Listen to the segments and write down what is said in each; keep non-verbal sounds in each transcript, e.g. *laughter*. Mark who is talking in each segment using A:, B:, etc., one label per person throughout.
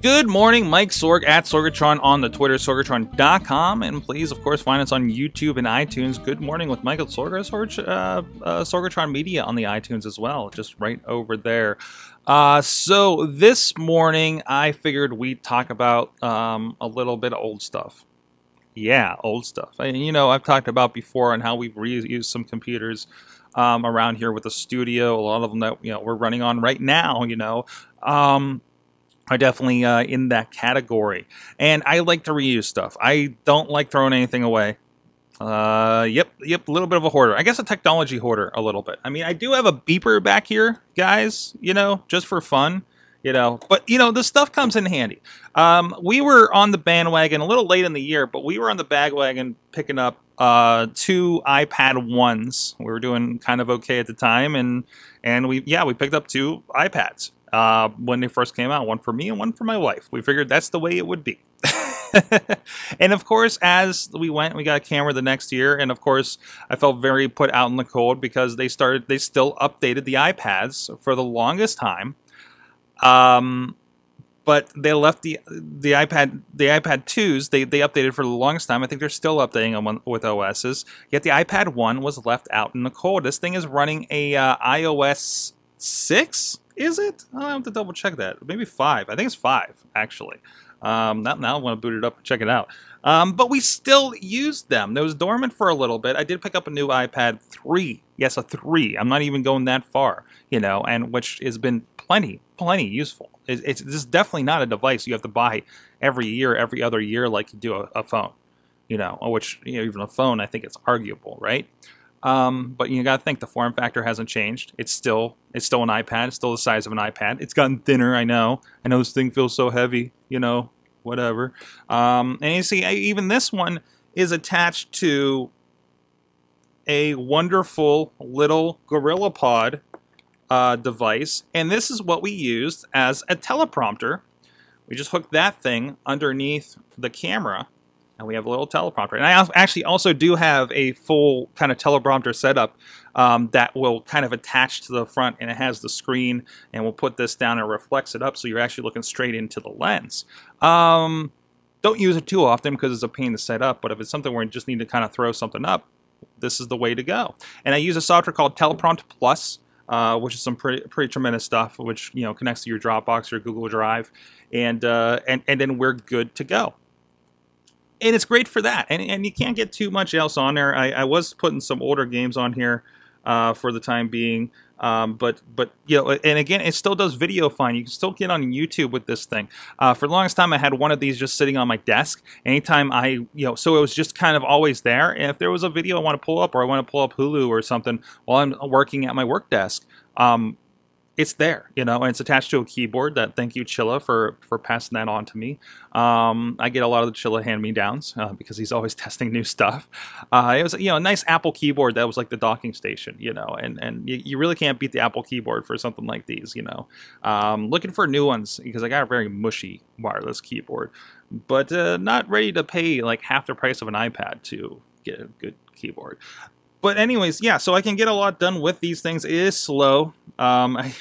A: Good morning, Mike Sorg at Sorgatron on the Twitter, sorgatron.com. And please, of course, find us on YouTube and iTunes. Good morning with Michael Sorg, Sorg uh, uh, Sorgatron Media on the iTunes as well, just right over there. Uh, so this morning, I figured we'd talk about um, a little bit of old stuff. Yeah, old stuff. You know, I've talked about before on how we've reused some computers um, around here with the studio. A lot of them that you know we're running on right now. You know. Um, are definitely uh, in that category. And I like to reuse stuff. I don't like throwing anything away. Uh, yep, yep, a little bit of a hoarder. I guess a technology hoarder a little bit. I mean, I do have a beeper back here, guys, you know, just for fun, you know, but you know, the stuff comes in handy. Um, we were on the bandwagon a little late in the year, but we were on the bandwagon picking up uh, two iPad ones. We were doing kind of okay at the time, and and we yeah we picked up two iPads uh, when they first came out. One for me and one for my wife. We figured that's the way it would be. *laughs* and of course, as we went, we got a camera the next year, and of course, I felt very put out in the cold because they started, they still updated the iPads for the longest time. Um, but they left the the iPad the iPad twos they they updated for the longest time. I think they're still updating them with OSs. Yet the iPad one was left out in the cold. This thing is running a uh, iOS six is it? I'll have to double check that. Maybe five. I think it's five, actually. Um, not now. I want to boot it up and check it out. Um, but we still used them. It was dormant for a little bit. I did pick up a new iPad 3. Yes, a 3. I'm not even going that far, you know, and which has been plenty, plenty useful. It, it's, it's definitely not a device you have to buy every year, every other year, like you do a, a phone, you know, which, you know, even a phone, I think it's arguable, right? Um, but you got to think the form factor hasn't changed. It's still it's still an iPad. It's still the size of an iPad. It's gotten thinner. I know. I know this thing feels so heavy. You know, whatever. Um, and you see, even this one is attached to a wonderful little GorillaPod uh, device, and this is what we used as a teleprompter. We just hooked that thing underneath the camera and we have a little teleprompter. And I actually also do have a full kind of teleprompter setup um, that will kind of attach to the front, and it has the screen, and we'll put this down and reflects it up, so you're actually looking straight into the lens. Um, don't use it too often because it's a pain to set up, but if it's something where you just need to kind of throw something up, this is the way to go. And I use a software called Teleprompt Plus. Uh, which is some pretty pretty tremendous stuff, which you know connects to your Dropbox or Google Drive, and uh, and and then we're good to go and it's great for that. And, and you can't get too much else on there. I, I was putting some older games on here uh, for the time being. Um, but but you know, and again, it still does video fine. You can still get on YouTube with this thing. Uh, for the longest time, I had one of these just sitting on my desk. Anytime I you know, so it was just kind of always there. And if there was a video I want to pull up, or I want to pull up Hulu or something while I'm working at my work desk, um, it's there, you know, and it's attached to a keyboard. That thank you, Chilla, for for passing that on to me. Um, I get a lot of the Chilla hand me downs uh, because he's always *laughs* testing new stuff. Uh, it was you know a nice Apple keyboard that was like the docking station, you know, and and you, you really can't beat the Apple keyboard for something like these, you know. Um, looking for new ones because I got a very mushy wireless keyboard, but uh, not ready to pay like half the price of an iPad to get a good keyboard but anyways, yeah, so I can get a lot done with these things. It is slow. Um, *laughs* I,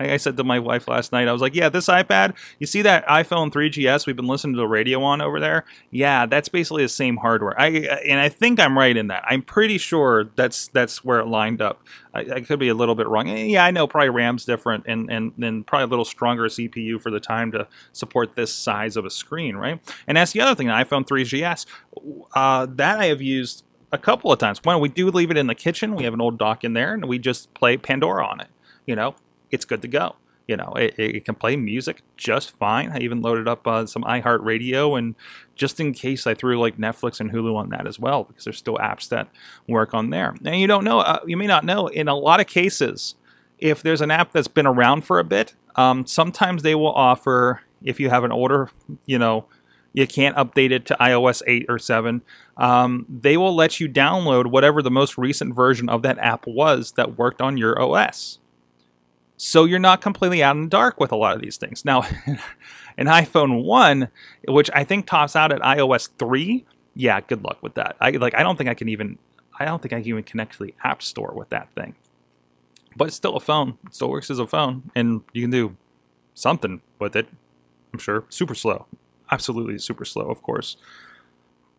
A: I said to my wife last night, I was like, "Yeah, this iPad. You see that iPhone 3GS we've been listening to the radio on over there? Yeah, that's basically the same hardware. I and I think I'm right in that. I'm pretty sure that's that's where it lined up. I, I could be a little bit wrong. Yeah, I know probably RAM's different and and then probably a little stronger CPU for the time to support this size of a screen, right? And that's the other thing. The iPhone 3GS uh, that I have used a couple of times. When we do leave it in the kitchen, we have an old dock in there, and we just play Pandora on it. You know, it's good to go. You know, it, it can play music just fine. I even loaded up uh, some iHeartRadio, and just in case I threw like Netflix and Hulu on that as well, because there's still apps that work on there. And you don't know, uh, you may not know, in a lot of cases, if there's an app that's been around for a bit, um, sometimes they will offer if you have an older, you know, you can't update it to iOS 8 or 7. Um, they will let you download whatever the most recent version of that app was that worked on your OS. So you're not completely out in the dark with a lot of these things. Now, *laughs* an iPhone 1, which I think tops out at iOS 3, yeah, good luck with that. I like I don't think I can even I don't think I can even connect to the App Store with that thing. But it's still a phone. It still works as a phone and you can do something with it. I'm sure. Super slow. Absolutely super slow, of course.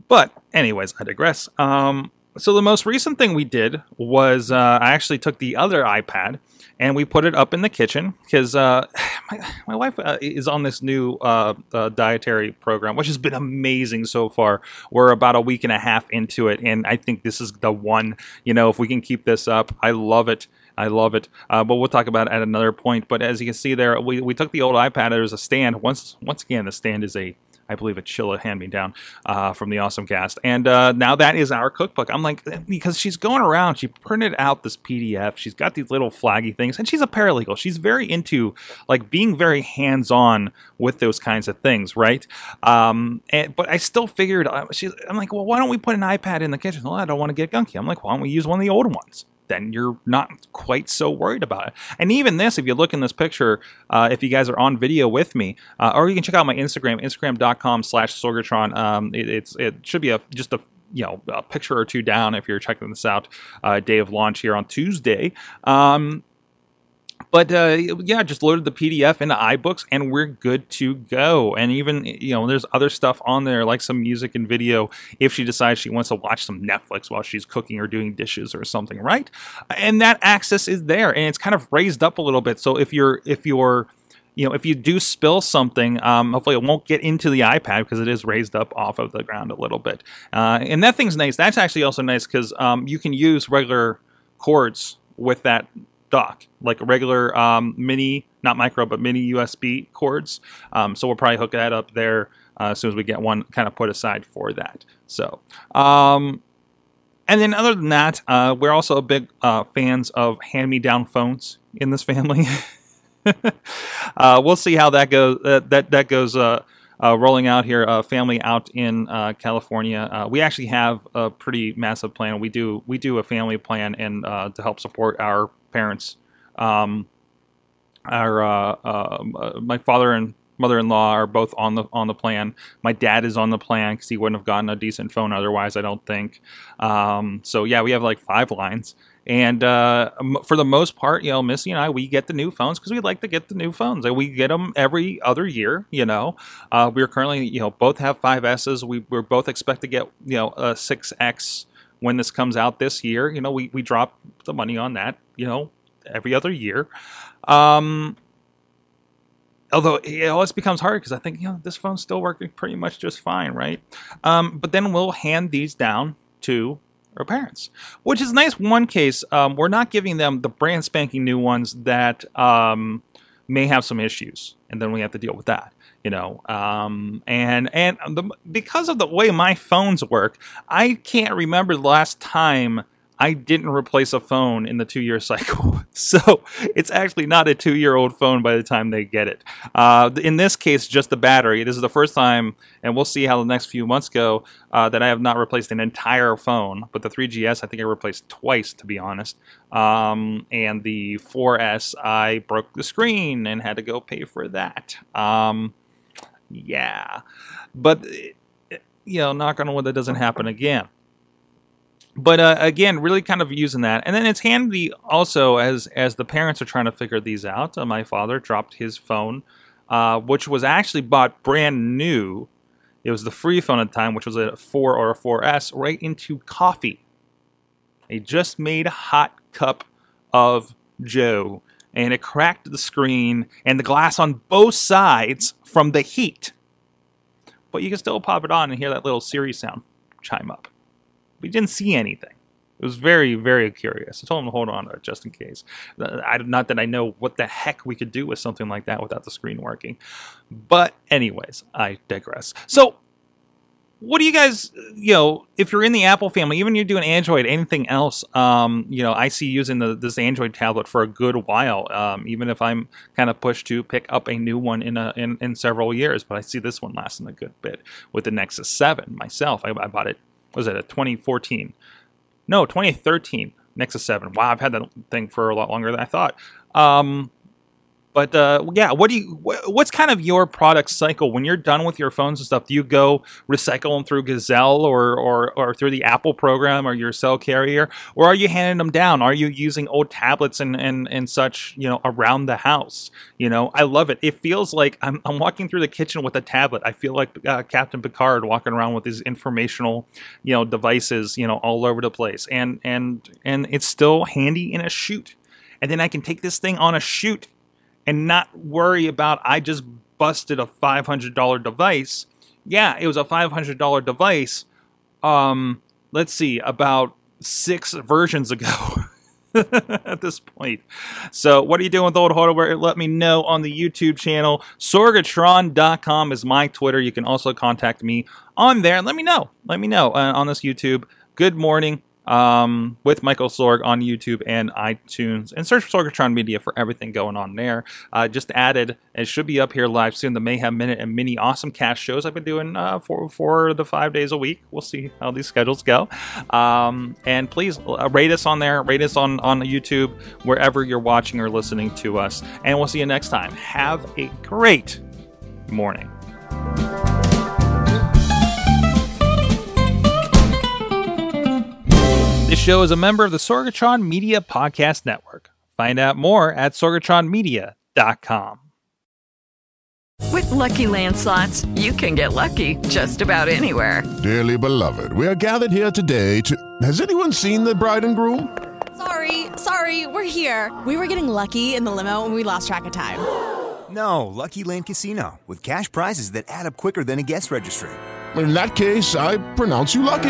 A: But anyways, I digress. Um so the most recent thing we did was uh, I actually took the other iPad and we put it up in the kitchen because uh, *sighs* my, my wife uh, is on this new uh, uh, dietary program, which has been amazing so far. We're about a week and a half into it, and I think this is the one. You know, if we can keep this up, I love it. I love it. Uh, but we'll talk about it at another point. But as you can see there, we, we took the old iPad. There's a stand. Once once again, the stand is a I believe a Chilla hand me down uh, from the Awesome Cast. And uh, now that is our cookbook. I'm like, because she's going around, she printed out this PDF. She's got these little flaggy things, and she's a paralegal. She's very into like being very hands on with those kinds of things, right? Um, and, but I still figured, uh, she's, I'm like, well, why don't we put an iPad in the kitchen? Well, I don't want to get gunky. I'm like, why don't we use one of the old ones? Then you're not quite so worried about it. And even this, if you look in this picture, uh, if you guys are on video with me, uh, or you can check out my Instagram, instagram.com slash Sorgatron. Um, it, it's, it should be a just a you know a picture or two down if you're checking this out uh, day of launch here on tuesday um, but uh, yeah, just loaded the PDF into iBooks and we're good to go. And even, you know, there's other stuff on there like some music and video if she decides she wants to watch some Netflix while she's cooking or doing dishes or something, right? And that access is there and it's kind of raised up a little bit. So if you're, if you're, you know, if you do spill something, um, hopefully it won't get into the iPad because it is raised up off of the ground a little bit. Uh, and that thing's nice. That's actually also nice because um, you can use regular cords with that dock, like regular um, mini, not micro, but mini USB cords. Um, so we'll probably hook that up there uh, as soon as we get one kind of put aside for that. So, um, and then other than that, uh, we're also big uh, fans of hand-me-down phones in this family. *laughs* uh, we'll see how that goes. Uh, that that goes. Uh, uh, rolling out here, a family out in uh, California. Uh, we actually have a pretty massive plan. We do we do a family plan and uh, to help support our parents. Um, uh, uh, my father and mother-in-law are both on the on the plan. My dad is on the plan because he wouldn't have gotten a decent phone otherwise. I don't think. Um, so yeah, we have like five lines, and uh, for the most part, you know, Missy and I, we get the new phones because we like to get the new phones. And we get them every other year. You know, uh, we're currently, you know, both have 5Ss. We we both expect to get, you know, a 6S when this comes out this year. You know, we we drop the money on that. You know, every other year. Um, although it always becomes hard because I think you know this phone's still working pretty much just fine, right? Um, but then we'll hand these down to our parents, which is nice. One case, um, we're not giving them the brand spanking new ones that um, may have some issues, and then we have to deal with that. You know, um, and and the, because of the way my phones work, I can't remember the last time I didn't replace a phone in the two year *laughs* cycle. so it's actually not a two year old phone by the time they get it. Uh, in this case, just the battery. This is the first time, and we'll see how the next few months go, uh, that I have not replaced an entire phone. But the 3GS, I think I replaced twice, to be honest. Um, and the 4S, I broke the screen and had to go pay for that. Um, yeah. But, you know, knock on wood, that doesn't happen again but uh, again, really kind of using that, and then it's handy also as as the parents are trying to figure these out. Uh, my father dropped his phone, uh, which was actually bought brand new. It was the free phone at the time, which was a four or a 4S, right into coffee. A just made hot cup of Joe, and it cracked the screen and the glass on both sides from the heat. But you can still pop it on and hear that little Siri sound chime up. We didn't see anything. It was very, very curious. I told him to hold on to it just in case. I, not that I know what the heck we could do with something like that without the screen working. But, anyways, I digress. So, what do you guys you know if you're in the apple family even you're doing android anything else um, you know i see using the, this android tablet for a good while um, even if i'm kind of pushed to pick up a new one in, a, in, in several years but i see this one lasting a good bit with the nexus 7 myself i, I bought it was it a 2014 no 2013 nexus 7 wow i've had that thing for a lot longer than i thought. Um, but uh, yeah, what do you? What's kind of your product cycle when you're done with your phones and stuff? Do you go recycle them through Gazelle or or, or through the Apple program or your cell carrier, or are you handing them down? Are you using old tablets and and, and such, you know, around the house? You know, I love it. It feels like I'm, I'm walking through the kitchen with a tablet. I feel like uh, Captain Picard walking around with these informational, you know, devices, you know, all over the place, and and and it's still handy in a shoot. And then I can take this thing on a shoot and not worry about I just busted a $500 device. Yeah, it was a $500 device. Um, let's see, about six versions ago. *laughs* at this point. So, what are you doing with old hardware? Let me know on the YouTube channel. Sorgatron.com is my Twitter. You can also contact me on there. Let me know. Let me know uh, on this YouTube. Good morning um, with Michael Sorg on YouTube and iTunes. And search for Sorgatron Media for everything going on there. Uh, just added, it should be up here live soon, the Mayhem Minute and Mini Awesome Cast shows I've been doing uh, for, for the five days a week. We'll see how these schedules go. Um, and please uh, rate us on there, rate us on, on YouTube, wherever you're watching or listening to us. And we'll see you next time. Have a great morning. This show is a member of the Sorgatron Media Podcast Network. Find out more at sorgatronmedia.com.
B: With lucky landslots, you can get lucky just about anywhere.
C: Dearly beloved, we are gathered here today to. Has anyone seen the bride and groom?
D: Sorry, sorry, we're here. We were getting lucky in the limo and we lost track of time. *gasps*
E: No, Lucky Land Casino, with cash prizes that add up quicker than a guest registry.
C: In that case, I pronounce you lucky.